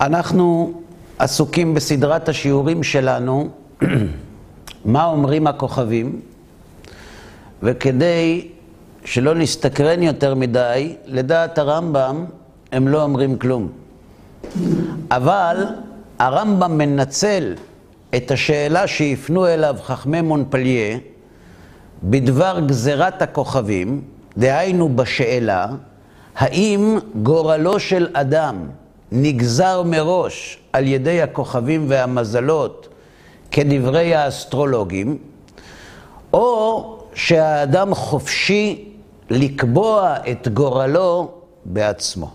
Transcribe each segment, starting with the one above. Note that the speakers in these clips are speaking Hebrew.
אנחנו עסוקים בסדרת השיעורים שלנו, מה אומרים הכוכבים, וכדי שלא נסתקרן יותר מדי, לדעת הרמב"ם הם לא אומרים כלום. אבל הרמב"ם מנצל את השאלה שהפנו אליו חכמי מונפליה בדבר גזירת הכוכבים, דהיינו בשאלה, האם גורלו של אדם נגזר מראש על ידי הכוכבים והמזלות כדברי האסטרולוגים, או שהאדם חופשי לקבוע את גורלו בעצמו.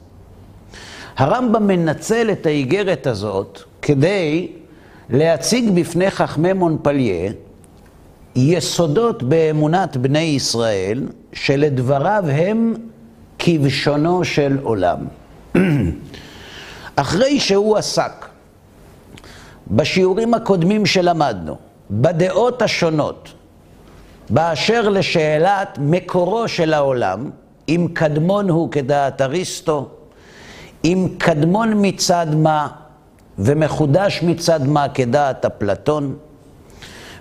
הרמב"ם מנצל את האיגרת הזאת כדי להציג בפני חכמי מונפליה יסודות באמונת בני ישראל, שלדבריו הם כבשונו של עולם. אחרי שהוא עסק בשיעורים הקודמים שלמדנו, בדעות השונות, באשר לשאלת מקורו של העולם, אם קדמון הוא כדעת אריסטו, אם קדמון מצד מה ומחודש מצד מה כדעת אפלטון,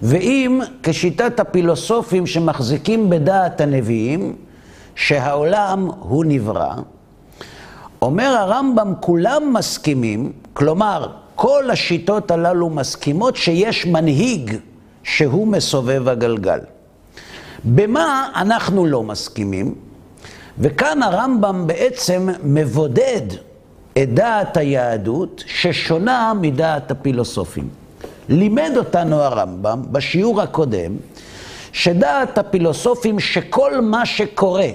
ואם כשיטת הפילוסופים שמחזיקים בדעת הנביאים, שהעולם הוא נברא, אומר הרמב"ם, כולם מסכימים, כלומר, כל השיטות הללו מסכימות שיש מנהיג שהוא מסובב הגלגל. במה אנחנו לא מסכימים? וכאן הרמב"ם בעצם מבודד את דעת היהדות ששונה מדעת הפילוסופים. לימד אותנו הרמב"ם בשיעור הקודם שדעת הפילוסופים שכל מה שקורה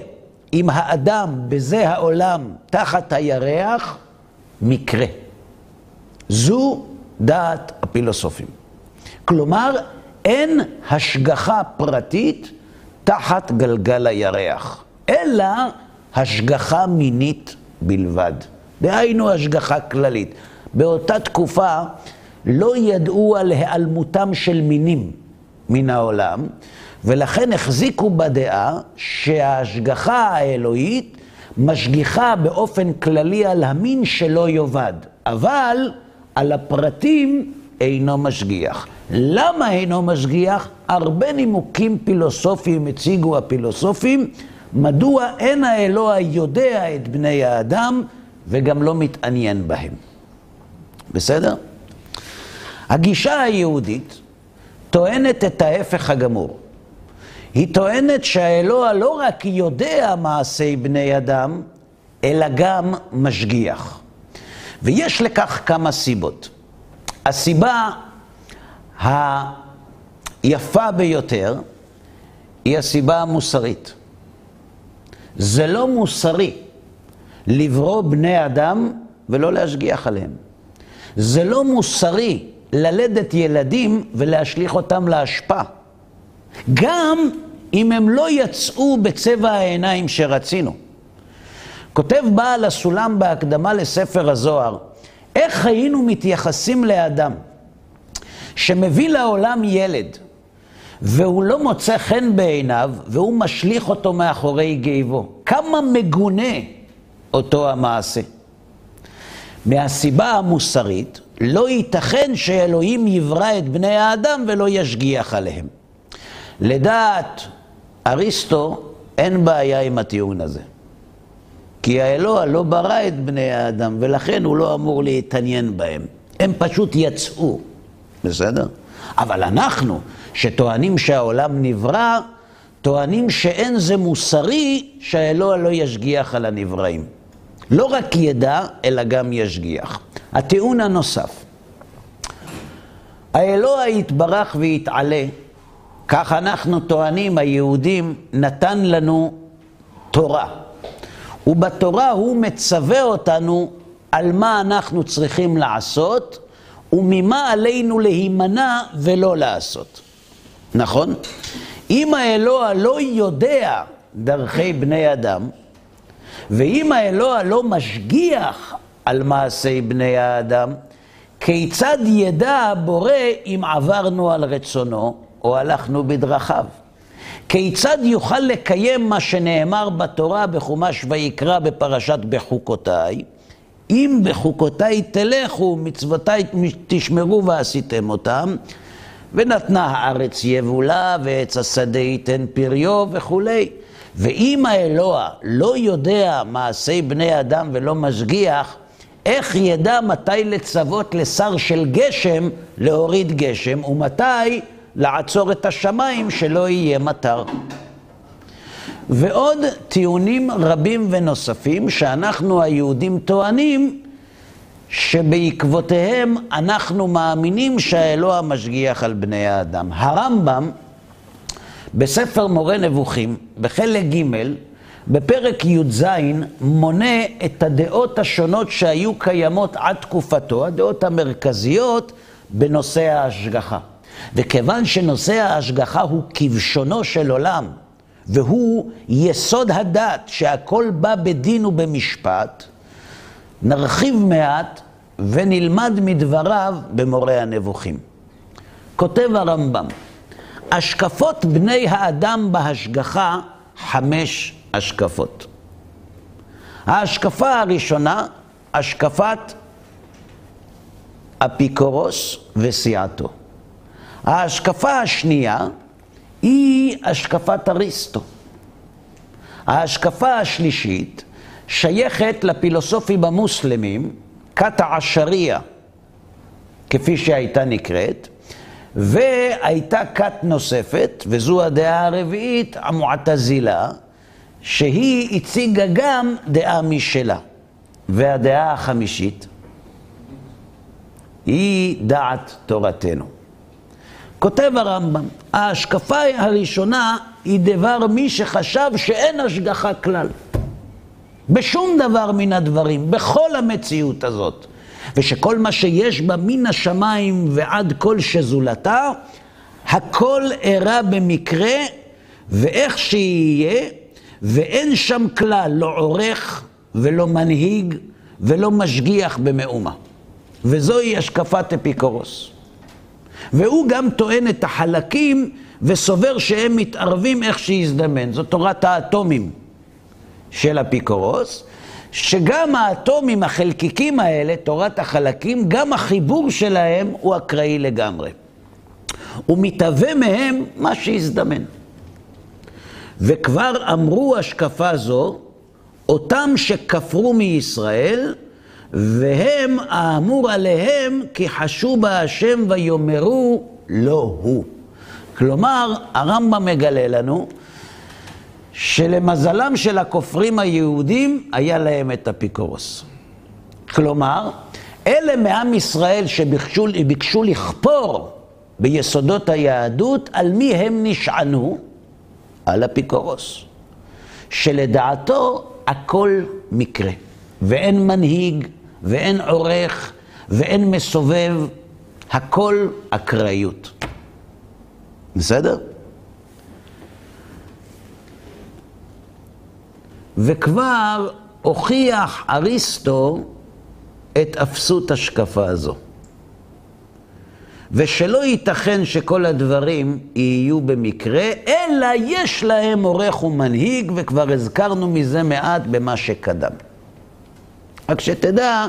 עם האדם בזה העולם תחת הירח, מקרה. זו דעת הפילוסופים. כלומר, אין השגחה פרטית תחת גלגל הירח, אלא השגחה מינית בלבד. דהיינו השגחה כללית. באותה תקופה לא ידעו על היעלמותם של מינים מן העולם, ולכן החזיקו בדעה שההשגחה האלוהית משגיחה באופן כללי על המין שלא יאבד, אבל על הפרטים אינו משגיח. למה אינו משגיח? הרבה נימוקים פילוסופיים הציגו הפילוסופים, מדוע אין האלוה יודע את בני האדם וגם לא מתעניין בהם. בסדר? הגישה היהודית טוענת את ההפך הגמור. היא טוענת שהאלוה לא רק יודע מעשי בני אדם, אלא גם משגיח. ויש לכך כמה סיבות. הסיבה היפה ביותר היא הסיבה המוסרית. זה לא מוסרי לברוא בני אדם ולא להשגיח עליהם. זה לא מוסרי ללדת ילדים ולהשליך אותם להשפעה. גם אם הם לא יצאו בצבע העיניים שרצינו. כותב בעל הסולם בהקדמה לספר הזוהר, איך היינו מתייחסים לאדם שמביא לעולם ילד והוא לא מוצא חן בעיניו והוא משליך אותו מאחורי גיבו. כמה מגונה אותו המעשה. מהסיבה המוסרית, לא ייתכן שאלוהים יברא את בני האדם ולא ישגיח עליהם. לדעת אריסטו, אין בעיה עם הטיעון הזה. כי האלוה לא ברא את בני האדם, ולכן הוא לא אמור להתעניין בהם. הם פשוט יצאו, בסדר? אבל אנחנו, שטוענים שהעולם נברא, טוענים שאין זה מוסרי שהאלוה לא ישגיח על הנבראים. לא רק ידע, אלא גם ישגיח. הטיעון הנוסף, האלוה יתברך ויתעלה כך אנחנו טוענים, היהודים, נתן לנו תורה. ובתורה הוא מצווה אותנו על מה אנחנו צריכים לעשות, וממה עלינו להימנע ולא לעשות. נכון? אם האלוה לא יודע דרכי בני אדם, ואם האלוה לא משגיח על מעשי בני האדם, כיצד ידע הבורא אם עברנו על רצונו או הלכנו בדרכיו? כיצד יוכל לקיים מה שנאמר בתורה בחומש ויקרא בפרשת בחוקותיי, אם בחוקותיי תלכו, מצוותיי תשמרו ועשיתם אותם, ונתנה הארץ יבולה, ועץ השדה ייתן פריו וכולי. ואם האלוה לא יודע מעשי בני אדם ולא משגיח, איך ידע מתי לצוות לשר של גשם להוריד גשם, ומתי לעצור את השמיים שלא יהיה מטר. ועוד טיעונים רבים ונוספים שאנחנו היהודים טוענים שבעקבותיהם אנחנו מאמינים שהאלוה משגיח על בני האדם. הרמב"ם בספר מורה נבוכים, בחלק ג', בפרק י"ז, מונה את הדעות השונות שהיו קיימות עד תקופתו, הדעות המרכזיות בנושא ההשגחה. וכיוון שנושא ההשגחה הוא כבשונו של עולם, והוא יסוד הדת שהכל בא בדין ובמשפט, נרחיב מעט ונלמד מדבריו במורה הנבוכים. כותב הרמב"ם, השקפות בני האדם בהשגחה, חמש השקפות. ההשקפה הראשונה, השקפת אפיקורוס וסיעתו. ההשקפה השנייה היא השקפת אריסטו. ההשקפה השלישית שייכת לפילוסופים המוסלמים, כת העשריה, כפי שהייתה נקראת, והייתה כת נוספת, וזו הדעה הרביעית, המועטזילה, שהיא הציגה גם דעה משלה. והדעה החמישית היא דעת תורתנו. כותב הרמב"ם, ההשקפה הראשונה היא דבר מי שחשב שאין השגחה כלל. בשום דבר מן הדברים, בכל המציאות הזאת. ושכל מה שיש בה מן השמיים ועד כל שזולתה, הכל אירע במקרה, ואיך שיהיה, ואין שם כלל לא עורך ולא מנהיג ולא משגיח במאומה. וזוהי השקפת אפיקורוס. והוא גם טוען את החלקים וסובר שהם מתערבים איך שיזדמן. זו תורת האטומים של אפיקורוס, שגם האטומים, החלקיקים האלה, תורת החלקים, גם החיבור שלהם הוא אקראי לגמרי. הוא מתהווה מהם מה שיזדמן. וכבר אמרו השקפה זו, אותם שכפרו מישראל, והם האמור עליהם כי חשו בה השם ויאמרו לא הוא. כלומר, הרמב"ם מגלה לנו שלמזלם של הכופרים היהודים היה להם את אפיקורוס. כלומר, אלה מעם ישראל שביקשו לכפור ביסודות היהדות, על מי הם נשענו? על אפיקורוס. שלדעתו הכל מקרה, ואין מנהיג, ואין עורך, ואין מסובב, הכל אקראיות. בסדר? וכבר הוכיח אריסטו את אפסות השקפה הזו. ושלא ייתכן שכל הדברים יהיו במקרה, אלא יש להם עורך ומנהיג, וכבר הזכרנו מזה מעט במה שקדם. רק שתדע,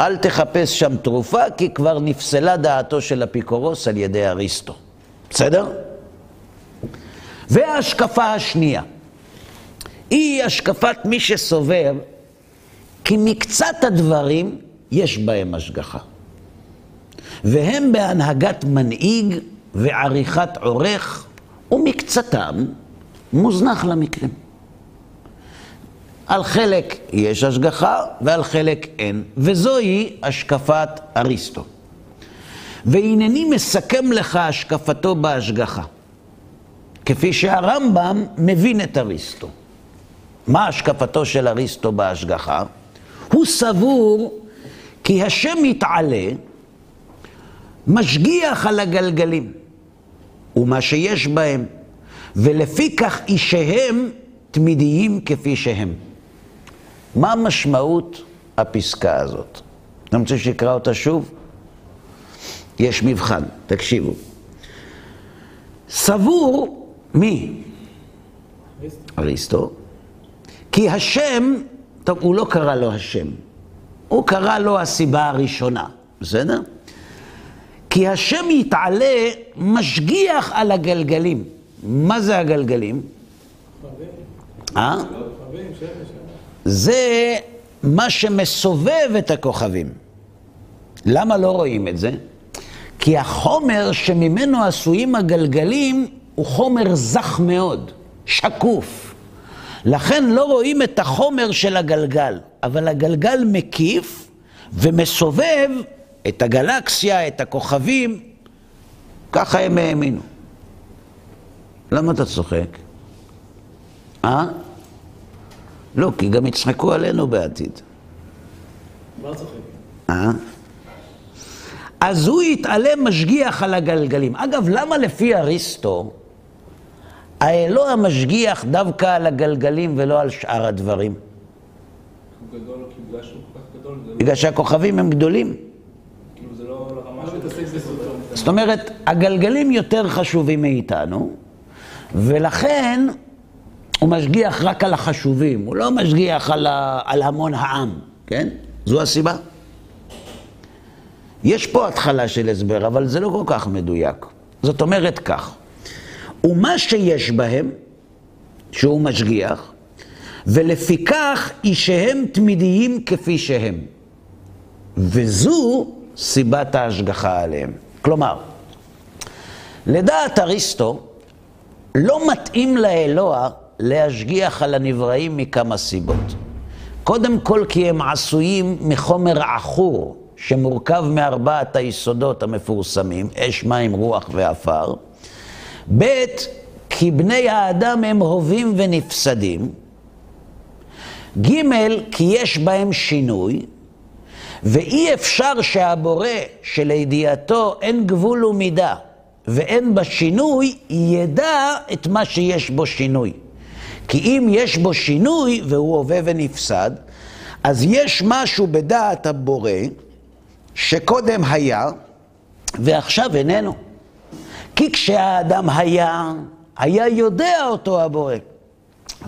אל תחפש שם תרופה, כי כבר נפסלה דעתו של אפיקורוס על ידי אריסטו. בסדר? וההשקפה השנייה, היא השקפת מי שסובר כי מקצת הדברים יש בהם השגחה. והם בהנהגת מנהיג ועריכת עורך, ומקצתם מוזנח למקרים. על חלק יש השגחה ועל חלק אין, וזוהי השקפת אריסטו. והנני מסכם לך השקפתו בהשגחה, כפי שהרמב"ם מבין את אריסטו. מה השקפתו של אריסטו בהשגחה? הוא סבור כי השם יתעלה, משגיח על הגלגלים ומה שיש בהם, ולפי כך אישיהם תמידיים כפי שהם. מה משמעות הפסקה הזאת? אני רוצה שיקרא אותה שוב? יש מבחן, תקשיבו. סבור מי? אריסטו. כי השם, טוב, הוא לא קרא לו השם. הוא קרא לו הסיבה הראשונה, בסדר? כי השם יתעלה משגיח על הגלגלים. מה זה הגלגלים? אה? זה מה שמסובב את הכוכבים. למה לא רואים את זה? כי החומר שממנו עשויים הגלגלים הוא חומר זך מאוד, שקוף. לכן לא רואים את החומר של הגלגל, אבל הגלגל מקיף ומסובב את הגלקסיה, את הכוכבים, ככה הם האמינו. למה אתה צוחק? אה? לא, כי גם יצחקו עלינו בעתיד. מה צוחק? אה? אז הוא יתעלה משגיח על הגלגלים. אגב, למה לפי אריסטו האלוה משגיח דווקא על הגלגלים ולא על שאר הדברים? הוא גדול, כי בגלל שהוא כל כך גדול, זה לא- בגלל שהכוכבים הם גדולים. כאילו זה לא לרמה של... זאת אומרת, הגלגלים יותר חשובים מאיתנו, ולכן הוא משגיח רק על החשובים, הוא לא משגיח על, ה, על המון העם, כן? זו הסיבה. יש פה התחלה של הסבר, אבל זה לא כל כך מדויק. זאת אומרת כך, ומה שיש בהם, שהוא משגיח, ולפיכך אישיהם תמידיים כפי שהם. וזו סיבת ההשגחה עליהם. כלומר, לדעת אריסטו, לא מתאים לאלוה להשגיח על הנבראים מכמה סיבות. קודם כל כי הם עשויים מחומר עכור, שמורכב מארבעת היסודות המפורסמים, אש, מים, רוח ועפר. ב', כי בני האדם הם הווים ונפסדים. ג', כי יש בהם שינוי. ואי אפשר שהבורא שלידיעתו אין גבול ומידה ואין בה שינוי, ידע את מה שיש בו שינוי. כי אם יש בו שינוי והוא הווה ונפסד, אז יש משהו בדעת הבורא שקודם היה ועכשיו איננו. כי כשהאדם היה, היה יודע אותו הבורא.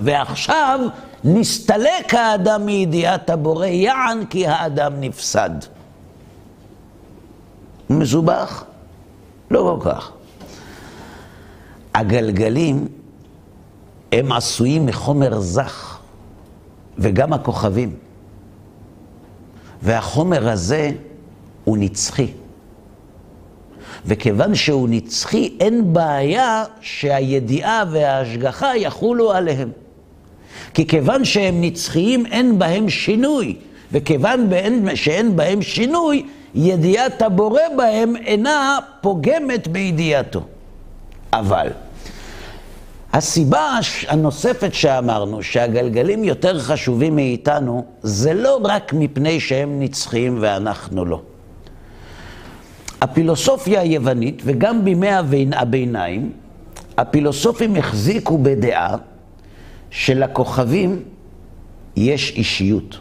ועכשיו נסתלק האדם מידיעת הבורא יען כי האדם נפסד. מסובך? לא כל כך. הגלגלים הם עשויים מחומר זך, וגם הכוכבים. והחומר הזה הוא נצחי. וכיוון שהוא נצחי, אין בעיה שהידיעה וההשגחה יחולו עליהם. כי כיוון שהם נצחיים, אין בהם שינוי. וכיוון שאין בהם שינוי, ידיעת הבורא בהם אינה פוגמת בידיעתו. אבל הסיבה הנוספת שאמרנו, שהגלגלים יותר חשובים מאיתנו, זה לא רק מפני שהם נצחיים ואנחנו לא. הפילוסופיה היוונית, וגם בימי הביניים, הפילוסופים החזיקו בדעה שלכוכבים יש אישיות,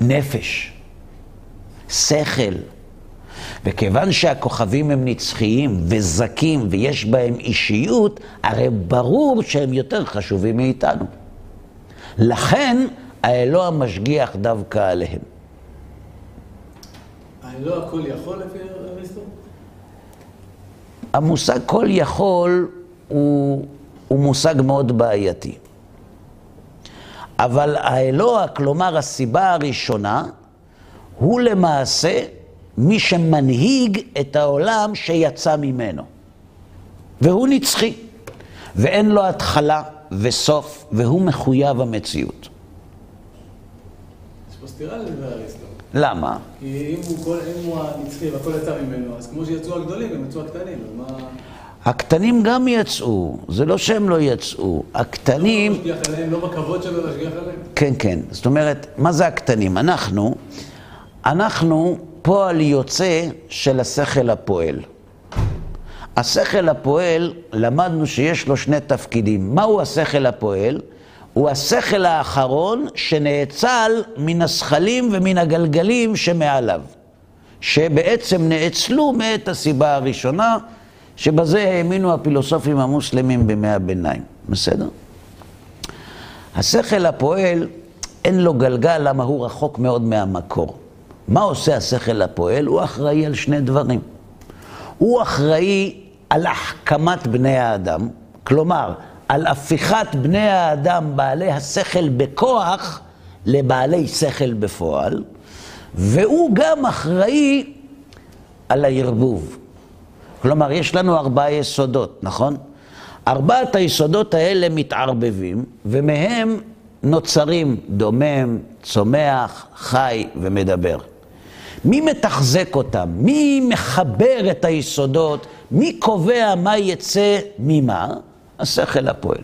נפש, שכל. וכיוון שהכוכבים הם נצחיים וזכים ויש בהם אישיות, הרי ברור שהם יותר חשובים מאיתנו. לכן האלוה משגיח דווקא עליהם. האלוה הכל יכול לפי אריסטו? המושג כל יכול הוא, הוא מושג מאוד בעייתי. אבל האלוה, כלומר הסיבה הראשונה, הוא למעשה מי שמנהיג את העולם שיצא ממנו. והוא נצחי, ואין לו התחלה וסוף, והוא מחויב המציאות. יש פה סתירה לדבר אריסטו. למה? כי אם הוא, כל, אם הוא הנצחי והכל יצא ממנו, אז כמו שיצאו הגדולים, גם יצאו הקטנים, אז מה... הקטנים גם יצאו, זה לא שהם לא יצאו. הקטנים... לא משגיח עליהם, לא בכבוד שלו להשגיח עליהם? כן, כן. זאת אומרת, מה זה הקטנים? אנחנו, אנחנו פועל יוצא של השכל הפועל. השכל הפועל, למדנו שיש לו שני תפקידים. מהו השכל הפועל? הוא השכל האחרון שנאצל מן הזכלים ומן הגלגלים שמעליו, שבעצם נאצלו מאת הסיבה הראשונה, שבזה האמינו הפילוסופים המוסלמים בימי הביניים. בסדר? השכל הפועל אין לו גלגל, למה הוא רחוק מאוד מהמקור. מה עושה השכל הפועל? הוא אחראי על שני דברים. הוא אחראי על החכמת בני האדם, כלומר, על הפיכת בני האדם בעלי השכל בכוח לבעלי שכל בפועל, והוא גם אחראי על הערבוב. כלומר, יש לנו ארבעה יסודות, נכון? ארבעת היסודות האלה מתערבבים, ומהם נוצרים דומם, צומח, חי ומדבר. מי מתחזק אותם? מי מחבר את היסודות? מי קובע מה יצא ממה? השכל הפועל.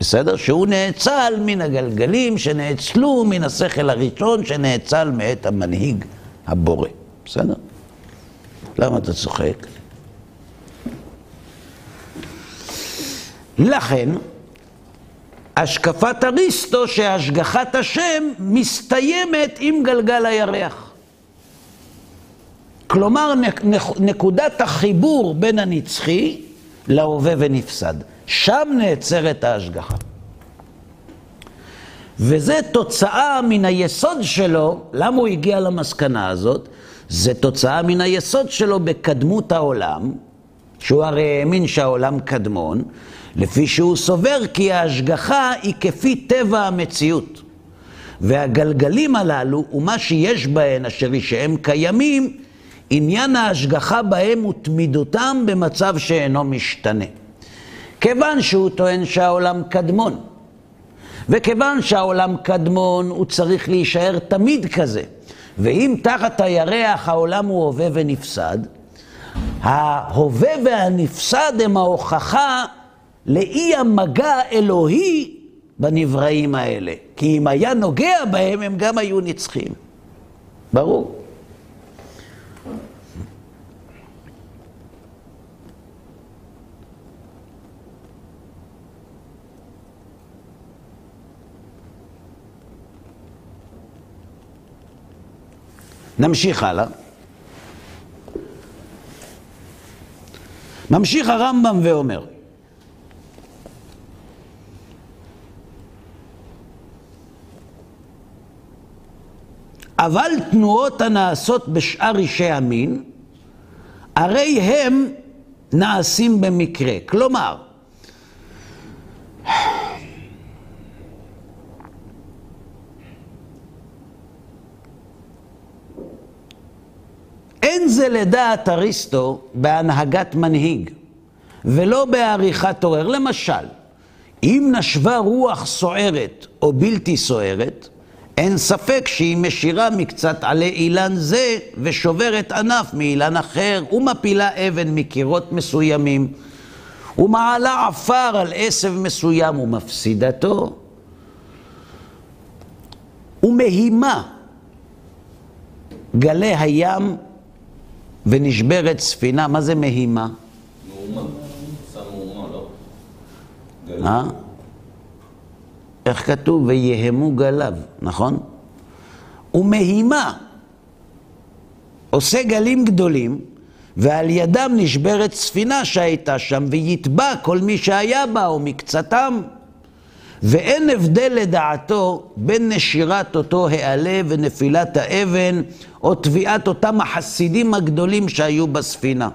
בסדר? שהוא נאצל מן הגלגלים שנאצלו מן השכל הראשון שנאצל מאת המנהיג הבורא. בסדר? למה אתה צוחק? לכן, השקפת אריסטו שהשגחת השם מסתיימת עם גלגל הירח. כלומר, נקודת החיבור בין הנצחי להווה ונפסד. שם נעצרת ההשגחה. וזה תוצאה מן היסוד שלו, למה הוא הגיע למסקנה הזאת? זה תוצאה מן היסוד שלו בקדמות העולם, שהוא הרי האמין שהעולם קדמון, לפי שהוא סובר כי ההשגחה היא כפי טבע המציאות. והגלגלים הללו, ומה שיש בהן אשר שהם קיימים, עניין ההשגחה בהם הוא תמידותם במצב שאינו משתנה. כיוון שהוא טוען שהעולם קדמון, וכיוון שהעולם קדמון, הוא צריך להישאר תמיד כזה. ואם תחת הירח העולם הוא הווה ונפסד, ההווה והנפסד הם ההוכחה לאי המגע אלוהי בנבראים האלה. כי אם היה נוגע בהם, הם גם היו נצחים. ברור. נמשיך הלאה. ממשיך הרמב"ם ואומר, אבל תנועות הנעשות בשאר אישי המין, הרי הם נעשים במקרה. כלומר, אין זה לדעת אריסטו בהנהגת מנהיג, ולא בעריכת עורר. למשל, אם נשבה רוח סוערת או בלתי סוערת, אין ספק שהיא משירה מקצת עלי אילן זה ושוברת ענף מאילן אחר ומפילה אבן מקירות מסוימים ומעלה עפר על עשב מסוים ומפסידתו ומהימה גלי הים ונשברת ספינה, מה זה מהימה? מהומה, לא? אה? איך כתוב? ויהמו גליו, נכון? ומהימה עושה גלים גדולים, ועל ידם נשברת ספינה שהייתה שם, ויתבע כל מי שהיה בה, או מקצתם. ואין הבדל לדעתו בין נשירת אותו העלה ונפילת האבן, או תביעת אותם החסידים הגדולים שהיו בספינה.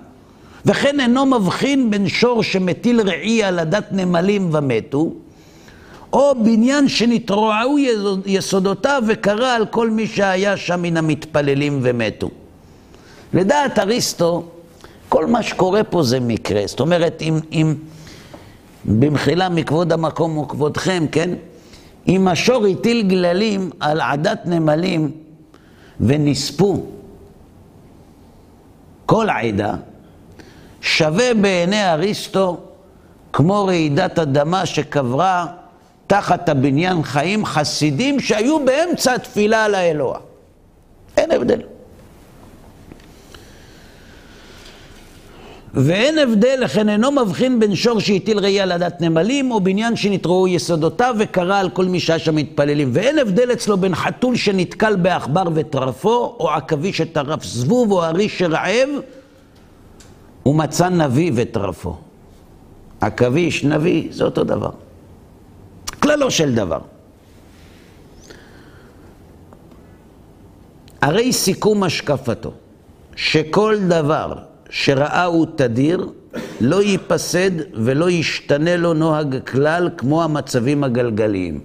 וכן אינו מבחין בין שור שמטיל רעי על עדת נמלים ומתו, או בניין שנתרועעו יסודותיו וקרא על כל מי שהיה שם מן המתפללים ומתו. לדעת אריסטו, כל מה שקורה פה זה מקרה. זאת אומרת, אם, אם במחילה מכבוד המקום וכבודכם, כן? אם השור הטיל גללים על עדת נמלים ונספו כל העדה, שווה בעיני אריסטו כמו רעידת אדמה שקברה תחת הבניין חיים חסידים שהיו באמצע התפילה על האלוה. אין הבדל. ואין הבדל, לכן אינו מבחין בין שור שהטיל ראי על עדת נמלים, או בניין שנתראו יסודותיו וקרא על כל מי שהיה שם מתפללים. ואין הבדל אצלו בין חתול שנתקל בעכבר וטרפו, או עכביש שטרף זבוב, או ארי שרעב, ומצא נביא וטרפו. עכביש, נביא, זה אותו דבר. כללו של דבר. הרי סיכום השקפתו, שכל דבר שראהו תדיר, לא ייפסד ולא ישתנה לו נוהג כלל כמו המצבים הגלגליים.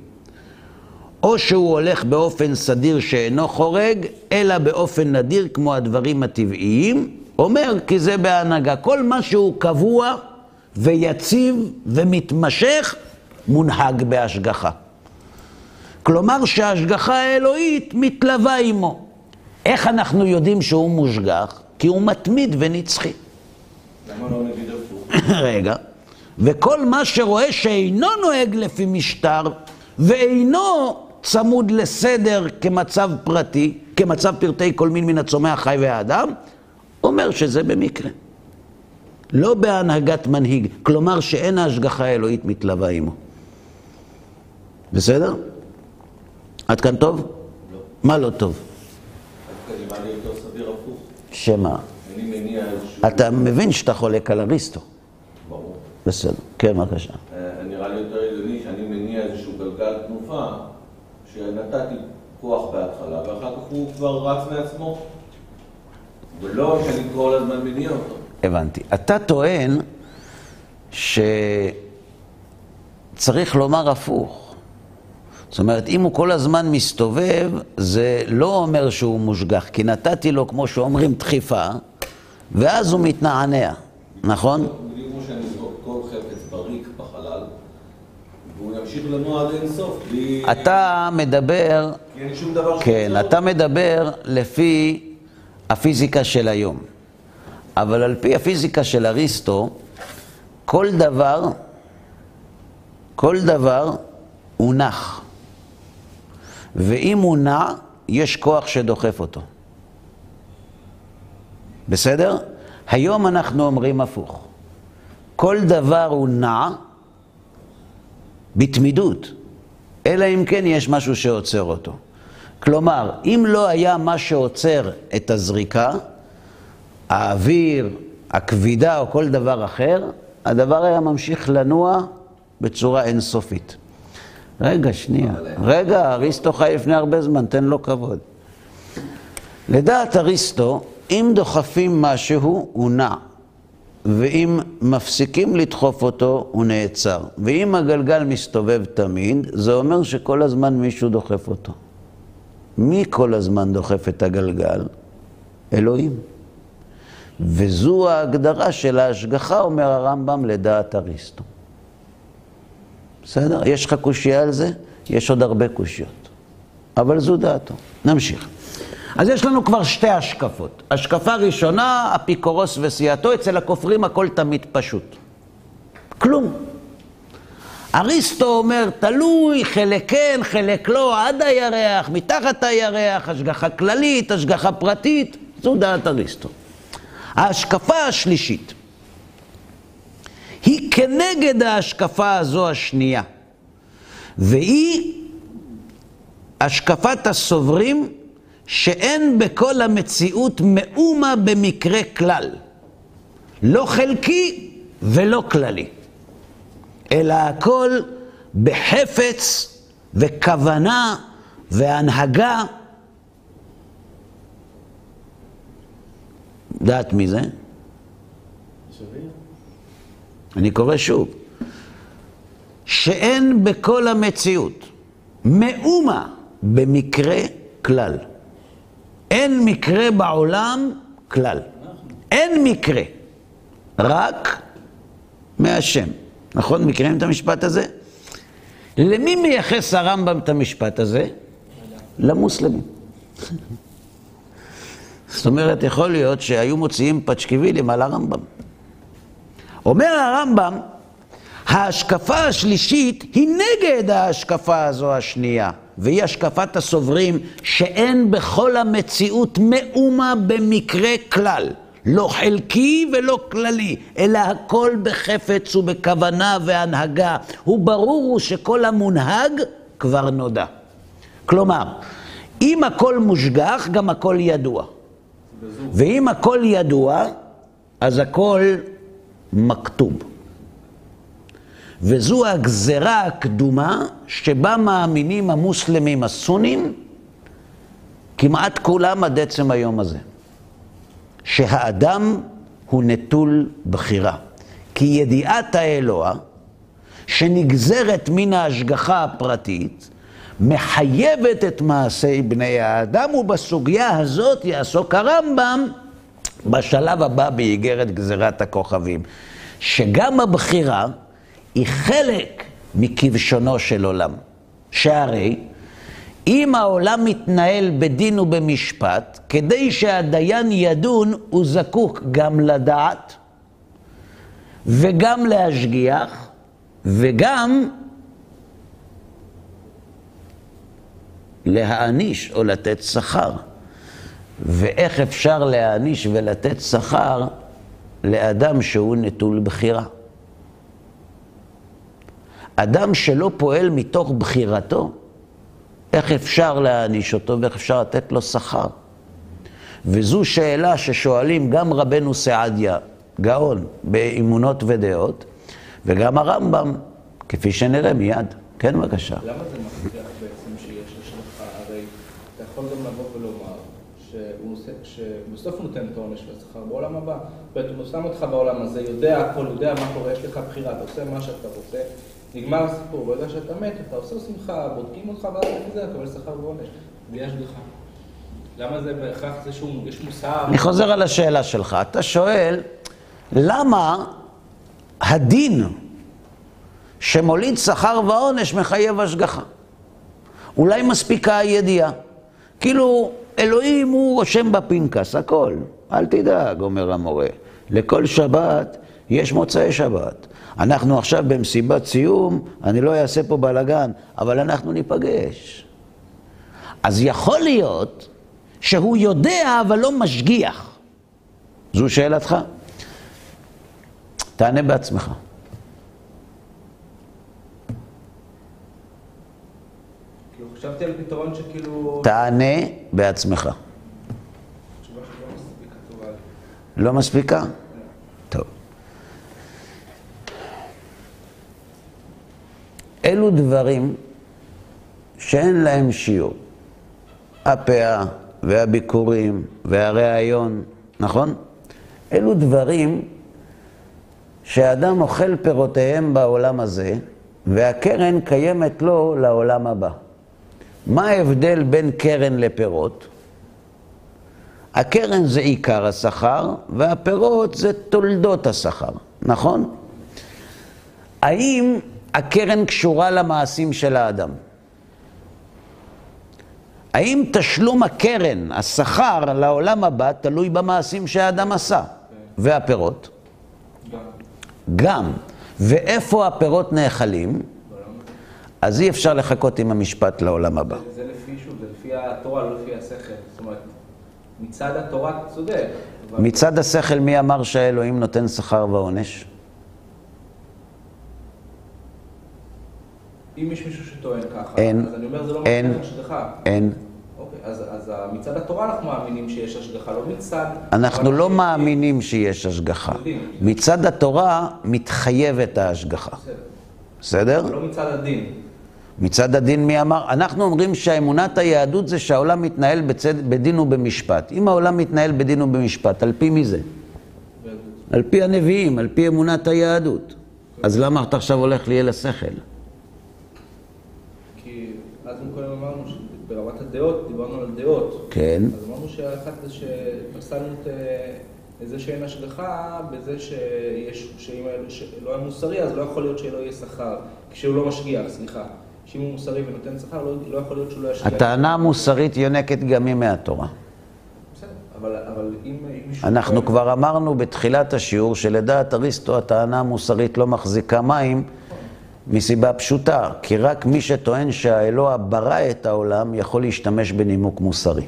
או שהוא הולך באופן סדיר שאינו חורג, אלא באופן נדיר כמו הדברים הטבעיים, אומר כי זה בהנהגה. כל מה שהוא קבוע ויציב ומתמשך, מונהג בהשגחה. כלומר שההשגחה האלוהית מתלווה עמו. איך אנחנו יודעים שהוא מושגח? כי הוא מתמיד ונצחי. למה לא נגיד הפוך? רגע. וכל מה שרואה שאינו נוהג לפי משטר, ואינו צמוד לסדר כמצב פרטי, כמצב פרטי כל מין מן הצומח, חי והאדם, אומר שזה במקרה. לא בהנהגת מנהיג, כלומר שאין ההשגחה האלוהית מתלווה עמו. בסדר? עד כאן טוב? לא. מה לא טוב? דווקא נראה לי יותר סביר הפוך. שמה? אני. אתה מבין שאתה חולק על אריסטו. ברור. בסדר. כן, בבקשה. אה, נראה לי יותר הגיוני שאני מניע איזשהו גלגל תנופה, שנתתי כוח בהתחלה, ואחר כך הוא כבר רץ מעצמו. ולא שאני כל הזמן מניע אותו. הבנתי. אתה טוען שצריך לומר הפוך. זאת אומרת, אם הוא כל הזמן מסתובב, זה לא אומר שהוא מושגח, כי נתתי לו, כמו שאומרים, דחיפה, ואז הוא מתנענע, נכון? בדיוק כמו שאני אזרוק כל חפץ בריק בחלל, והוא ימשיך לנוע עד אינסוף, בלי... אתה מדבר, כי אין שום דבר כן, אתה מדבר לפי הפיזיקה של היום. אבל על פי הפיזיקה של אריסטו, כל דבר, כל דבר הוא נח. ואם הוא נע, יש כוח שדוחף אותו. בסדר? היום אנחנו אומרים הפוך. כל דבר הוא נע בתמידות, אלא אם כן יש משהו שעוצר אותו. כלומר, אם לא היה מה שעוצר את הזריקה, האוויר, הכבידה או כל דבר אחר, הדבר היה ממשיך לנוע בצורה אינסופית. רגע, שנייה. רגע, אריסטו חי לפני הרבה זמן, תן לו כבוד. לדעת אריסטו, אם דוחפים משהו, הוא נע. ואם מפסיקים לדחוף אותו, הוא נעצר. ואם הגלגל מסתובב תמיד, זה אומר שכל הזמן מישהו דוחף אותו. מי כל הזמן דוחף את הגלגל? אלוהים. וזו ההגדרה של ההשגחה, אומר הרמב"ם, לדעת אריסטו. בסדר? יש לך קושייה על זה? יש עוד הרבה קושיות. אבל זו דעתו. נמשיך. אז יש לנו כבר שתי השקפות. השקפה ראשונה, אפיקורוס וסיעתו, אצל הכופרים הכל תמיד פשוט. כלום. אריסטו אומר, תלוי, חלק כן, חלק לא, עד הירח, מתחת הירח, השגחה כללית, השגחה פרטית, זו דעת אריסטו. ההשקפה השלישית היא כנגד ההשקפה הזו השנייה, והיא השקפת הסוברים שאין בכל המציאות מאומה במקרה כלל, לא חלקי ולא כללי, אלא הכל בחפץ וכוונה והנהגה. דעת מי זה? שווה? אני קורא שוב. שאין בכל המציאות מאומה במקרה כלל. אין מקרה בעולם כלל. אין מקרה. רק מהשם. נכון? מכירים את המשפט הזה? למי מייחס הרמב"ם את המשפט הזה? למוסלמים. זאת אומרת, יכול להיות שהיו מוציאים פצ'קיבילים על הרמב"ם. אומר הרמב"ם, ההשקפה השלישית היא נגד ההשקפה הזו השנייה, והיא השקפת הסוברים שאין בכל המציאות מאומה במקרה כלל, לא חלקי ולא כללי, אלא הכל בחפץ ובכוונה והנהגה. וברור הוא שכל המונהג כבר נודע. כלומר, אם הכל מושגח, גם הכל ידוע. ואם הכל ידוע, אז הכל מכתוב. וזו הגזרה הקדומה שבה מאמינים המוסלמים הסונים כמעט כולם עד עצם היום הזה, שהאדם הוא נטול בחירה. כי ידיעת האלוה, שנגזרת מן ההשגחה הפרטית, מחייבת את מעשי בני האדם, ובסוגיה הזאת יעסוק הרמב"ם בשלב הבא באיגרת גזירת הכוכבים. שגם הבחירה היא חלק מכבשונו של עולם. שהרי אם העולם מתנהל בדין ובמשפט, כדי שהדיין ידון, הוא זקוק גם לדעת וגם להשגיח וגם להעניש או לתת שכר. ואיך אפשר להעניש ולתת שכר לאדם שהוא נטול בחירה? אדם שלא פועל מתוך בחירתו, איך אפשר להעניש אותו ואיך אפשר לתת לו שכר? וזו שאלה ששואלים גם רבנו סעדיה, גאון באמונות ודעות, וגם הרמב"ם, כפי שנראה מיד. כן, בבקשה. למה זה מבטיח בעצם שיש השלכה? הרי אתה יכול גם לבוא ולומר שהוא עושה, שבסוף הוא נותן את העונש והשכר בעולם הבא. זאת אומרת, הוא שם אותך בעולם הזה, יודע הכל, יודע מה קורה, יש לך בחירה, אתה עושה מה שאתה רוצה, נגמר הסיפור, ברגע שאתה מת, אתה עושה שמחה, בודקים אותך, ואז אתה מקבל שכר ועונש. בלי השגחה. למה זה בהכרח זה שהוא, יש מוסר? אני חוזר על השאלה שלך. אתה שואל, למה הדין שמוליד שכר ועונש מחייב השגחה? אולי מספיקה הידיעה. כאילו, אלוהים הוא רושם בפנקס, הכל. אל תדאג, אומר המורה. לכל שבת יש מוצאי שבת. אנחנו עכשיו במסיבת סיום, אני לא אעשה פה בלאגן, אבל אנחנו ניפגש. אז יכול להיות שהוא יודע אבל לא משגיח. זו שאלתך? תענה בעצמך. כאילו, חשבתי על פתרון שכאילו... תענה בעצמך. לא מספיקה? אלו דברים שאין להם שיעור. הפאה והביקורים והראיון, נכון? אלו דברים שהאדם אוכל פירותיהם בעולם הזה, והקרן קיימת לו לעולם הבא. מה ההבדל בין קרן לפירות? הקרן זה עיקר השכר, והפירות זה תולדות השכר, נכון? האם הקרן קשורה למעשים של האדם? האם תשלום הקרן, השכר לעולם הבא, תלוי במעשים שהאדם עשה? והפירות? גם. גם. ואיפה הפירות נאכלים? אז אי אפשר לחכות עם המשפט לעולם הבא. זה לפי, שוב, זה לפי התורה, לא לפי השכל. זאת אומרת, מצד התורה צודק. מצד השכל, מי אמר שהאלוהים נותן שכר ועונש? אם יש מישהו שטוען ככה, אין. אז אני אומר, זה לא אין. השגחה. אין. אוקיי, אז, אז מצד התורה אנחנו מאמינים שיש השגחה, לא מצד... אנחנו לא מאמינים שיש השגחה. מצד התורה מתחייבת ההשגחה. בסדר. לא מצד הדין. מצד הדין מי אמר? אנחנו אומרים שאמונת היהדות זה שהעולם מתנהל בצד, בדין ובמשפט. אם העולם מתנהל בדין ובמשפט, על פי מי זה? על פי הנביאים, על פי אמונת היהדות. אז למה אתה עכשיו הולך לי אל השכל? כי אז קודם אמרנו שברמת הדעות, דיברנו על דעות. כן. אז אמרנו שאחת זה שפסלנו את אה, זה שאין השגחה, בזה שיש, שאם שלא היה מוסרי, אז לא יכול להיות שלא יהיה שכר. כשהוא לא משגיח, סליחה. שאם הוא מוסרי ונותן שכר, לא, לא יכול להיות שהוא לא ישגיח. הטענה המוסרית יונקת גם היא מהתורה. בסדר, אבל, אבל אם אם מישהו... אנחנו כבר אמרנו בתחילת השיעור שלדעת אריסטו הטענה המוסרית לא מחזיקה מים מסיבה פשוטה, כי רק מי שטוען שהאלוה ברא את העולם יכול להשתמש בנימוק מוסרי.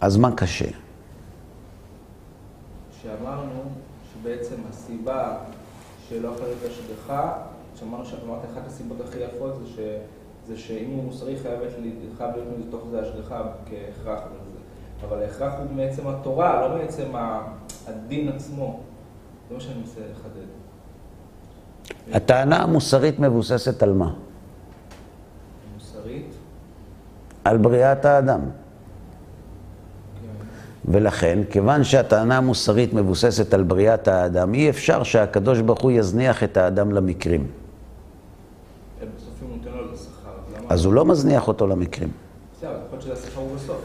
אז מה קשה? שאמרנו שבעצם הסיבה שלא יכולה להיות השגחה, שאמרנו שאמרת אחת הסיבות הכי יפות זה, ש, זה שאם הוא מוסרי חייב להיות, מתוך זה השגחה כהכרח. אבל, זה- אבל ההכרח הוא מעצם התורה, לא מעצם הדין עצמו. זה מה שאני מנסה לחדד. הטענה המוסרית מבוססת על מה? מוסרית, על בריאת האדם. ולכן, כיוון שהטענה המוסרית מבוססת על בריאת האדם, אי אפשר שהקדוש ברוך הוא יזניח את האדם למקרים. בסוף אם הוא נותן לו את השכר, אז הוא לא מזניח אותו למקרים.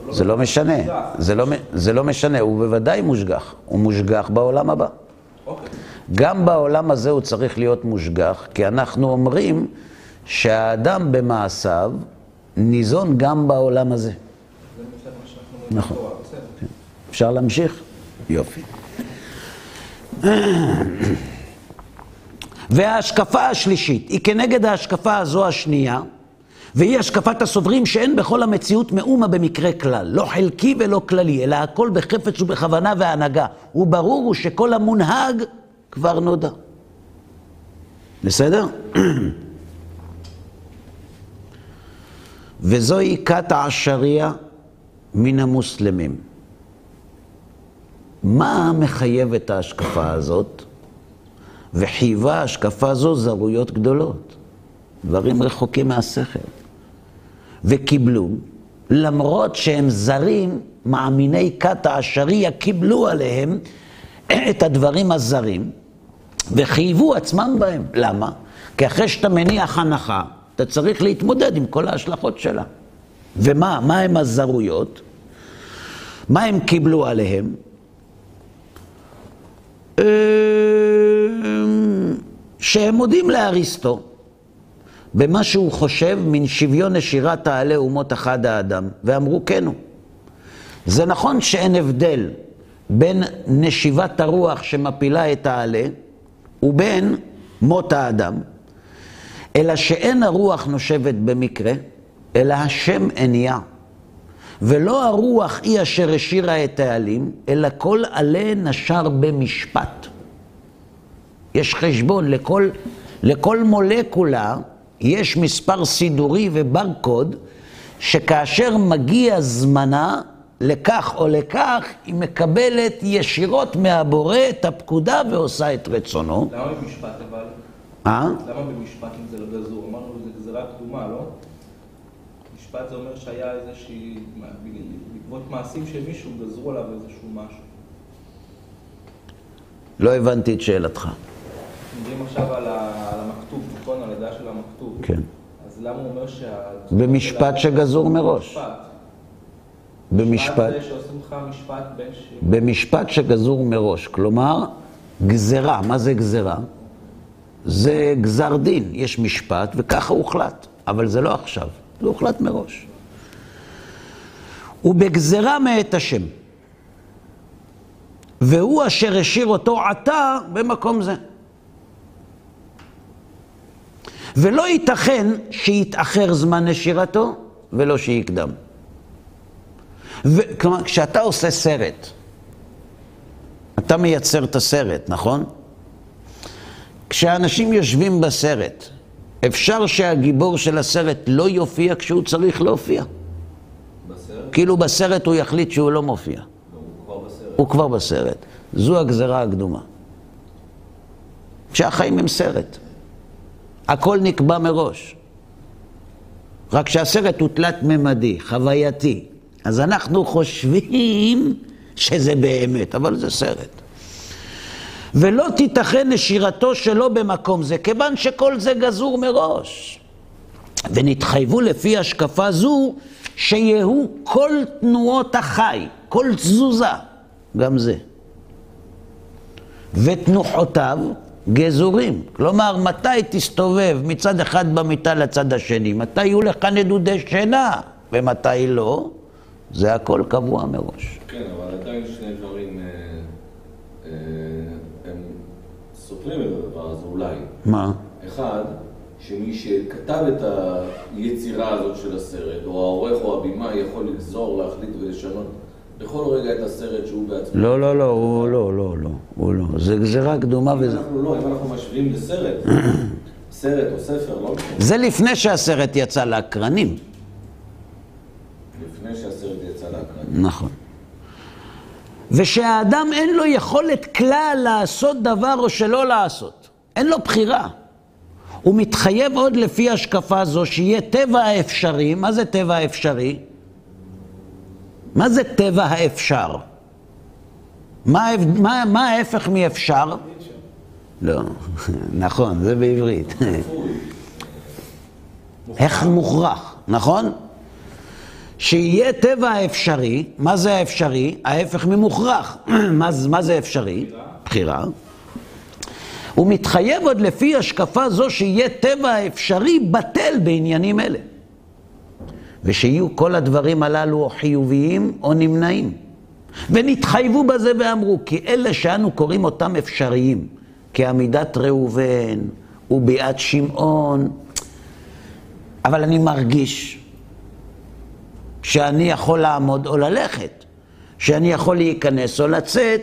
הוא זה לא. משנה. זה לא, זה לא משנה, הוא בוודאי מושגח. הוא מושגח בעולם הבא. אוקיי. גם בעולם הזה הוא צריך להיות מושגח, כי אנחנו אומרים שהאדם במעשיו ניזון גם בעולם הזה. נכון. אפשר להמשיך? יופי. וההשקפה השלישית היא כנגד ההשקפה הזו השנייה, והיא השקפת הסוברים שאין בכל המציאות מאומה במקרה כלל, לא חלקי ולא כללי, אלא הכל בחפץ ובכוונה והנהגה. וברור הוא שכל המונהג כבר נודע. בסדר? וזוהי כת העשריה מן המוסלמים. מה מחייב את ההשקפה הזאת? וחייבה השקפה זו זרויות גדולות, דברים רחוקים מהשכל. וקיבלו, למרות שהם זרים, מאמיני כת העשריה קיבלו עליהם את הדברים הזרים, וחייבו עצמם בהם. למה? כי אחרי שאתה מניח הנחה, אתה צריך להתמודד עם כל ההשלכות שלה. ומה? מה הם הזרויות? מה הם קיבלו עליהם? אמ, שהם מודים לאריסטו במה שהוא חושב מן שוויון נשירת תעלה אומות אחד האדם, ואמרו כן הוא. זה נכון שאין הבדל בין נשיבת הרוח שמפילה את העלה ובין מות האדם, אלא שאין הרוח נושבת במקרה, אלא השם הניעה. ולא הרוח היא אשר השאירה את העלים, אלא כל עלה נשר במשפט. יש חשבון, לכל, לכל מולקולה יש מספר סידורי וברקוד, שכאשר מגיע זמנה, לכך או לכך, היא מקבלת ישירות מהבורא את הפקודה ועושה את רצונו. למה במשפט אבל? אה? למה במשפט אם זה לא גזור? אמרנו זה גזירה קדומה, לא? משפט זה אומר שהיה איזושהי, בעקבות מעשים של מישהו גזרו עליו איזשהו משהו. לא הבנתי את שאלתך. מדברים עכשיו על המכתוב, נכון? על הדעה של המכתוב. כן. אז למה הוא אומר שה... במשפט שגזור מראש. משפט. במשפט. במשפט שגזור מראש. כלומר, גזרה. מה זה גזרה? זה גזר דין. יש משפט וככה הוחלט. אבל זה לא עכשיו, זה הוחלט מראש. ובגזרה מאת השם. והוא אשר השאיר אותו עתה במקום זה. ולא ייתכן שיתאחר זמן נשירתו ולא שיקדם. ו- כלומר, כשאתה עושה סרט, אתה מייצר את הסרט, נכון? כשאנשים יושבים בסרט, אפשר שהגיבור של הסרט לא יופיע כשהוא צריך להופיע. בסרט? כאילו בסרט הוא יחליט שהוא לא מופיע. לא, הוא כבר בסרט. הוא כבר בסרט. זו הגזרה הקדומה. שהחיים הם סרט. הכל נקבע מראש. רק שהסרט הוא תלת-ממדי, חווייתי. אז אנחנו חושבים שזה באמת, אבל זה סרט. ולא תיתכן נשירתו שלו במקום זה, כיוון שכל זה גזור מראש. ונתחייבו לפי השקפה זו, שיהו כל תנועות החי, כל תזוזה, גם זה. ותנוחותיו גזורים. כלומר, מתי תסתובב מצד אחד במיטה לצד השני? מתי יהיו לך נדודי שינה? ומתי לא? זה הכל קבוע מראש. כן, אבל עדיין שני דברים אה, אה, הם סותרים את הדבר הזה אולי. מה? אחד, שמי שכתב את היצירה הזאת של הסרט, או העורך או הבימה, יכול לגזור, להחליט ולשנות בכל רגע את הסרט שהוא בעצמו. לא, לא, לא, הוא לא, לא, לא, הוא לא. זה גזירה קדומה וזה... אנחנו לא, אם אנחנו משווים לסרט, סרט או ספר, לא משנה, זה לפני שהסרט יצא לאקרנים. לפני שהסרט יצא להקרנה. נכון. ושהאדם אין לו יכולת כלל לעשות דבר או שלא לעשות. אין לו בחירה. הוא מתחייב עוד לפי השקפה זו שיהיה טבע האפשרי. מה זה טבע האפשרי? מה זה טבע האפשר? מה, מה, מה ההפך מאפשר? לא, נכון, זה בעברית. איך מוכרח, נכון? שיהיה טבע האפשרי, מה זה האפשרי? ההפך ממוכרח. מה, מה זה אפשרי? בחירה. הוא מתחייב עוד לפי השקפה זו שיהיה טבע האפשרי בטל בעניינים אלה. ושיהיו כל הדברים הללו או חיוביים או נמנעים. ונתחייבו בזה ואמרו, כי אלה שאנו קוראים אותם אפשריים, כעמידת ראובן וביאת שמעון, אבל אני מרגיש שאני יכול לעמוד או ללכת, שאני יכול להיכנס או לצאת,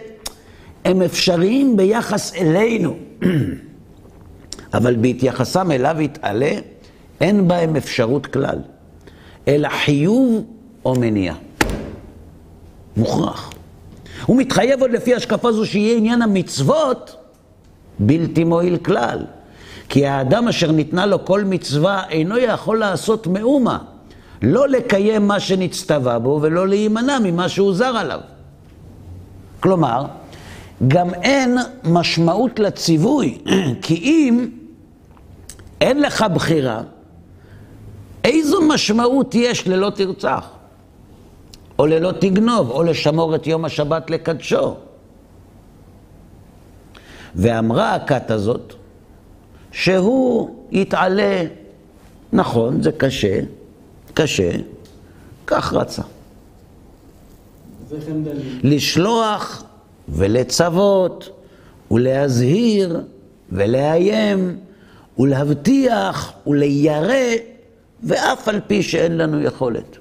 הם אפשריים ביחס אלינו. אבל בהתייחסם אליו יתעלה, אין בהם אפשרות כלל, אלא חיוב או מניעה. מוכרח. הוא מתחייב עוד לפי השקפה זו שיהיה עניין המצוות בלתי מועיל כלל. כי האדם אשר ניתנה לו כל מצווה אינו יכול לעשות מאומה, לא לקיים מה שנצטווה בו ולא להימנע ממה שהוזר עליו. כלומר, גם אין משמעות לציווי, כי אם אין לך בחירה, איזו משמעות יש ללא תרצח? או ללא תגנוב, או לשמור את יום השבת לקדשו. ואמרה הכת הזאת, שהוא יתעלה, נכון, זה קשה, קשה, כך רצה. לשלוח ולצוות ולהזהיר ולאיים ולהבטיח וליירא, ואף על פי שאין לנו יכולת.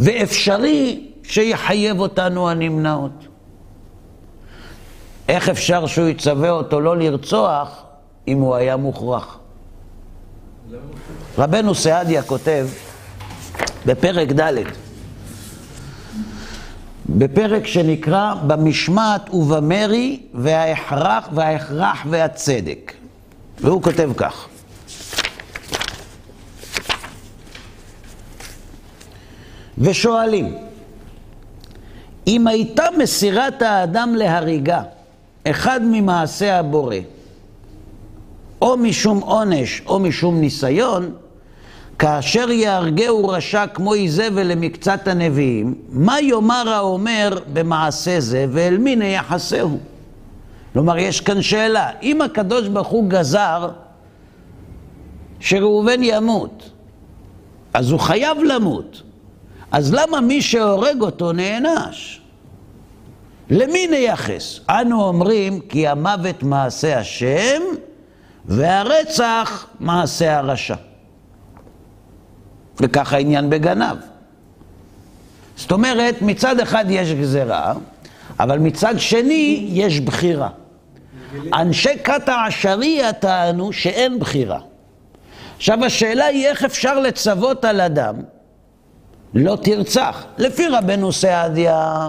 ואפשרי שיחייב אותנו הנמנעות. איך אפשר שהוא יצווה אותו לא לרצוח אם הוא היה מוכרח? רבנו סעדיה כותב בפרק ד' בפרק שנקרא במשמעת ובמרי וההכרח וההכרח והצדק. והוא כותב כך: ושואלים, אם הייתה מסירת האדם להריגה אחד ממעשי הבורא, או משום עונש או משום ניסיון, כאשר יהרגהו רשע כמו איזבל למקצת הנביאים, מה יאמר האומר במעשה זה ואל מי נייחסהו? כלומר, יש כאן שאלה, אם הקדוש ברוך הוא גזר שראובן ימות, אז הוא חייב למות. אז למה מי שהורג אותו נענש? למי נייחס? אנו אומרים כי המוות מעשה השם והרצח מעשה הרשע. וכך העניין בגנב. זאת אומרת, מצד אחד יש גזרה, אבל מצד שני יש בחירה. אנשי כת העשריה טענו שאין בחירה. עכשיו השאלה היא איך אפשר לצוות על אדם לא תרצח. לפי רבנו סעדיה,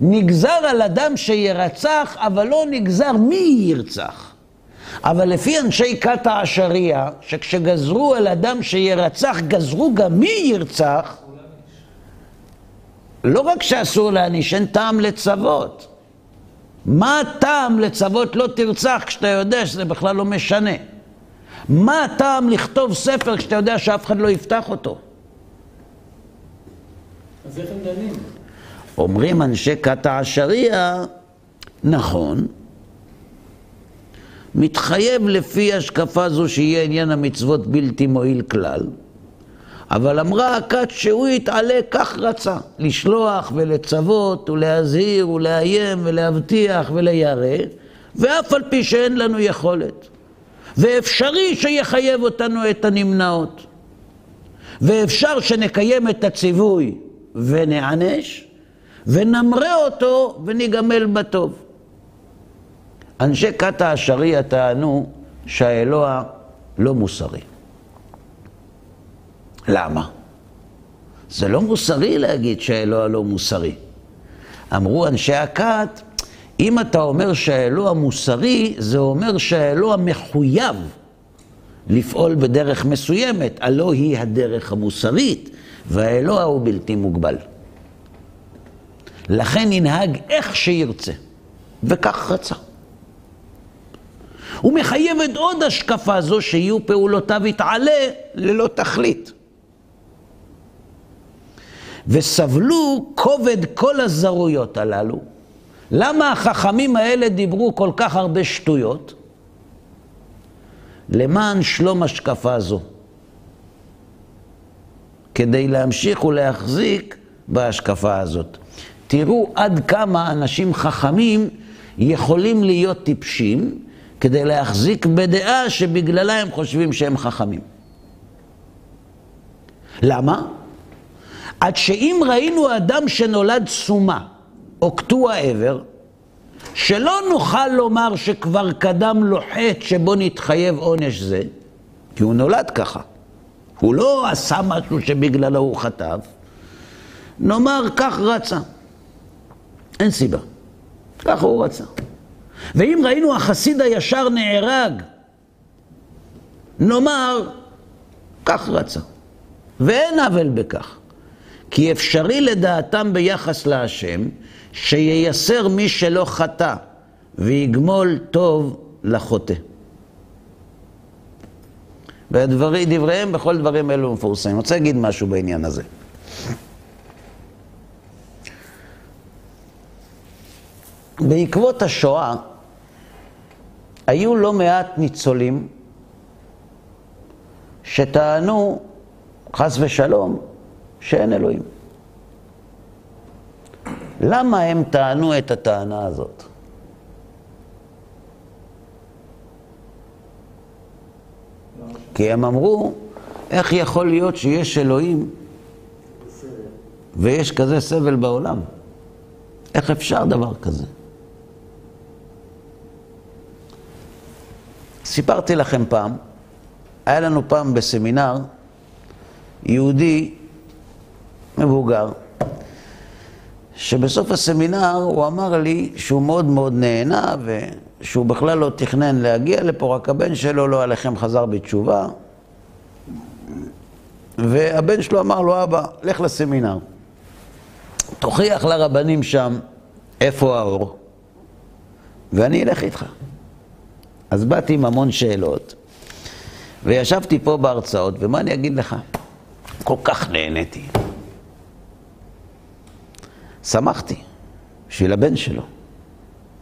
נגזר על אדם שירצח, אבל לא נגזר מי ירצח. אבל לפי אנשי כת העשריה, שכשגזרו על אדם שירצח, גזרו גם מי ירצח, לא רק שאסור להעניש, אין טעם לצוות. מה הטעם לצוות לא תרצח כשאתה יודע שזה בכלל לא משנה? מה הטעם לכתוב ספר כשאתה יודע שאף אחד לא יפתח אותו? אז איך הם דנים? אומרים אנשי כת העשריה, נכון, מתחייב לפי השקפה זו שיהיה עניין המצוות בלתי מועיל כלל, אבל אמרה הכת שהוא יתעלה כך רצה, לשלוח ולצוות ולהזהיר ולאיים ולהבטיח וליירא, ואף על פי שאין לנו יכולת. ואפשרי שיחייב אותנו את הנמנעות. ואפשר שנקיים את הציווי ונענש, ונמרה אותו וניגמל בטוב. אנשי כת העשריה טענו שהאלוה לא מוסרי. למה? זה לא מוסרי להגיד שהאלוה לא מוסרי. אמרו אנשי הכת, אם אתה אומר שהאלוה מוסרי, זה אומר שהאלוה מחויב לפעול בדרך מסוימת, הלא היא הדרך המוסרית, והאלוה הוא בלתי מוגבל. לכן ינהג איך שירצה, וכך רצה. הוא מחייב את עוד השקפה זו שיהיו פעולותיו יתעלה ללא תכלית. וסבלו כובד כל הזרויות הללו. למה החכמים האלה דיברו כל כך הרבה שטויות? למען שלום השקפה זו. כדי להמשיך ולהחזיק בהשקפה הזאת. תראו עד כמה אנשים חכמים יכולים להיות טיפשים כדי להחזיק בדעה שבגללה הם חושבים שהם חכמים. למה? עד שאם ראינו אדם שנולד סומה או קטוע עבר, שלא נוכל לומר שכבר קדם לו חטא שבו נתחייב עונש זה, כי הוא נולד ככה. הוא לא עשה משהו שבגללו הוא חטב, נאמר כך רצה. אין סיבה. ככה הוא רצה. ואם ראינו החסיד הישר נהרג, נאמר, כך רצה. ואין עוול בכך. כי אפשרי לדעתם ביחס להשם, שייסר מי שלא חטא, ויגמול טוב לחוטא. ודבריהם בכל דברים אלו מפורסמים. אני רוצה להגיד משהו בעניין הזה. בעקבות השואה היו לא מעט ניצולים שטענו, חס ושלום, שאין אלוהים. למה הם טענו את הטענה הזאת? כי הם אמרו, איך יכול להיות שיש אלוהים ויש כזה סבל בעולם? איך אפשר דבר כזה? סיפרתי לכם פעם, היה לנו פעם בסמינר יהודי מבוגר, שבסוף הסמינר הוא אמר לי שהוא מאוד מאוד נהנה ושהוא בכלל לא תכנן להגיע לפה, רק הבן שלו, לא עליכם, חזר בתשובה. והבן שלו אמר לו, אבא, לך לסמינר. תוכיח לרבנים שם איפה האור, ואני אלך איתך. אז באתי עם המון שאלות, וישבתי פה בהרצאות, ומה אני אגיד לך? כל כך נהניתי. שמחתי, בשביל הבן שלו,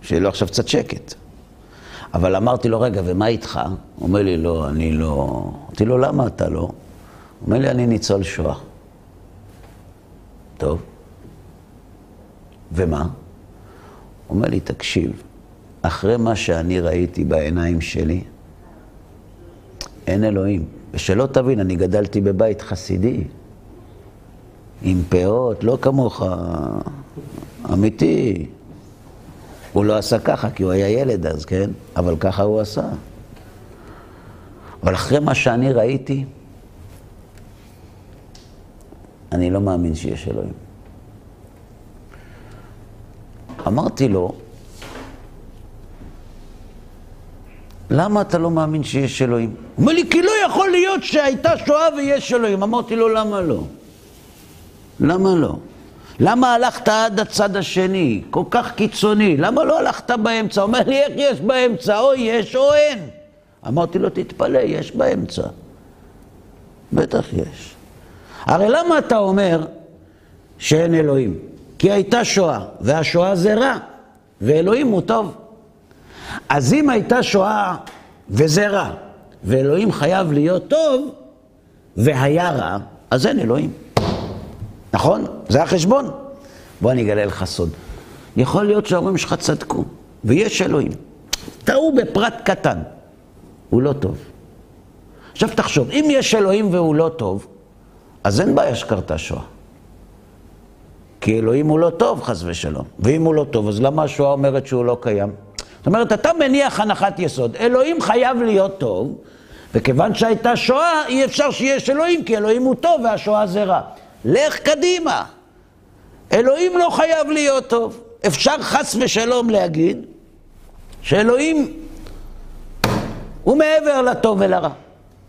שיהיה לו עכשיו קצת שקט. אבל אמרתי לו, רגע, ומה איתך? הוא אומר לי, לא, אני לא... אמרתי לו, למה אתה לא? הוא אומר לי, אני ניצול שואה. טוב. ומה? הוא אומר לי, תקשיב, אחרי מה שאני ראיתי בעיניים שלי, אין אלוהים. ושלא תבין, אני גדלתי בבית חסידי, עם פאות, לא כמוך, אמיתי. הוא לא עשה ככה, כי הוא היה ילד אז, כן? אבל ככה הוא עשה. אבל אחרי מה שאני ראיתי, אני לא מאמין שיש אלוהים. אמרתי לו, למה אתה לא מאמין שיש אלוהים? הוא אומר לי, כי לא יכול להיות שהייתה שואה ויש אלוהים. אמרתי לו, למה לא? למה לא? למה הלכת עד הצד השני, כל כך קיצוני? למה לא הלכת באמצע? אומר לי, איך יש באמצע? או יש או אין. אמרתי לו, תתפלא, יש באמצע. בטח יש. הרי למה אתה אומר שאין אלוהים? כי הייתה שואה, והשואה זה רע, ואלוהים הוא טוב. אז אם הייתה שואה וזה רע, ואלוהים חייב להיות טוב, והיה רע, אז אין אלוהים. נכון? זה החשבון. בוא אני אגלה לך סוד. יכול להיות שההורים שלך צדקו, ויש אלוהים. טעו בפרט קטן, הוא לא טוב. עכשיו תחשוב, אם יש אלוהים והוא לא טוב, אז אין בעיה שקרתה שואה. כי אלוהים הוא לא טוב, חס ושלום. ואם הוא לא טוב, אז למה השואה אומרת שהוא לא קיים? זאת אומרת, אתה מניח הנחת יסוד, אלוהים חייב להיות טוב, וכיוון שהייתה שואה, אי אפשר שיש אלוהים, כי אלוהים הוא טוב והשואה זה רע. לך קדימה. אלוהים לא חייב להיות טוב. אפשר חס ושלום להגיד שאלוהים הוא מעבר לטוב ולרע.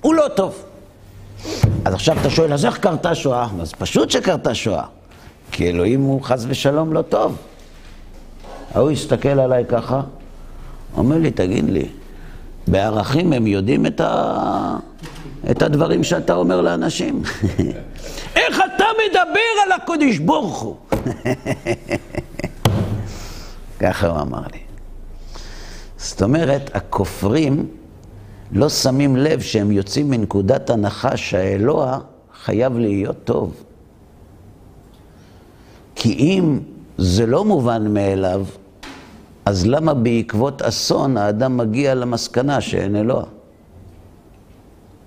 הוא לא טוב. אז עכשיו אתה שואל, אז איך קרתה שואה? אז פשוט שקרתה שואה. כי אלוהים הוא חס ושלום לא טוב. ההוא הסתכל עליי ככה, אומר לי, תגיד לי, בערכים הם יודעים את, ה... את הדברים שאתה אומר לאנשים? איך מדבר על הקודש ברוך הוא? ככה הוא אמר לי. זאת אומרת, הכופרים לא שמים לב שהם יוצאים מנקודת הנחה שהאלוה חייב להיות טוב. כי אם זה לא מובן מאליו, אז למה בעקבות אסון האדם מגיע למסקנה שאין אלוה?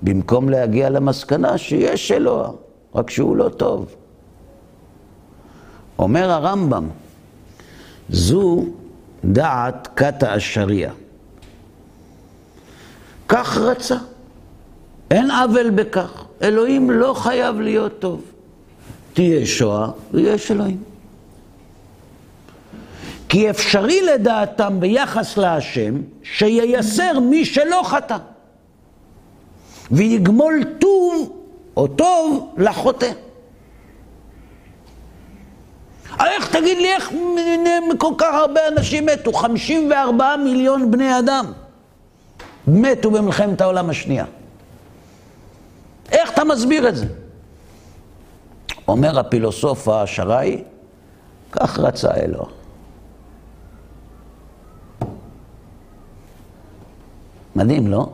במקום להגיע למסקנה שיש אלוה, רק שהוא לא טוב. אומר הרמב"ם, זו דעת קטע השריעה. כך רצה. אין עוול בכך. אלוהים לא חייב להיות טוב. תהיה שואה ויש אלוהים. כי אפשרי לדעתם ביחס להשם שייסר מי שלא חטא ויגמול טוב או טוב לחוטא. איך תגיד לי איך כל כך הרבה אנשים מתו? 54 מיליון בני אדם מתו במלחמת העולם השנייה. איך אתה מסביר את זה? אומר הפילוסוף השראי, כך רצה אלוה. מדהים, לא?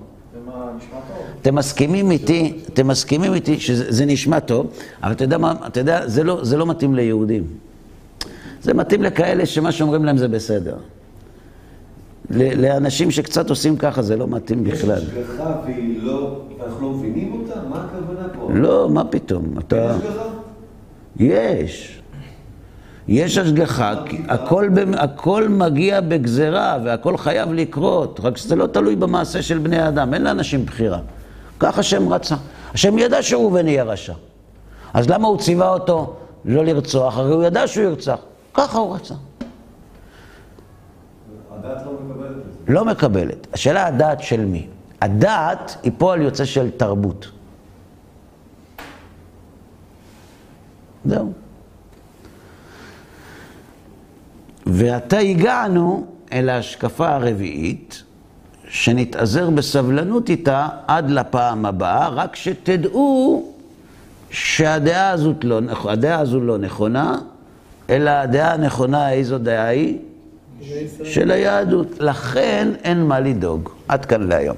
אתם מסכימים איתי, אתם מסכימים איתי שזה נשמע טוב, אבל אתה יודע מה, אתה יודע, זה לא, זה לא מתאים ליהודים. זה מתאים לכאלה שמה שאומרים להם זה בסדר. לאנשים שקצת עושים ככה זה לא מתאים בכלל. יש השגחה והיא לא, אנחנו לא מבינים אותה? מה הכוונה פה? לא, מה פתאום, אתה... יש השגחה? יש. יש השגחה, הכל, במ- הכל מגיע בגזרה והכל חייב לקרות, רק שזה לא תלוי במעשה של בני האדם, אין לאנשים בחירה. כך השם רצה. השם ידע שראובן יהיה רשע. אז למה הוא ציווה אותו לא לרצוח? הרי הוא ידע שהוא ירצח. ככה הוא רצה. הדעת לא מקבלת את זה. לא מקבלת. השאלה הדעת של מי? הדעת היא פועל יוצא של תרבות. זהו. ועתה הגענו אל ההשקפה הרביעית, שנתאזר בסבלנות איתה עד לפעם הבאה, רק שתדעו שהדעה הזאת לא, הדעה הזו לא נכונה, אלא הדעה הנכונה, איזו דעה היא? של היהדות. לכן אין מה לדאוג. עד כאן להיום.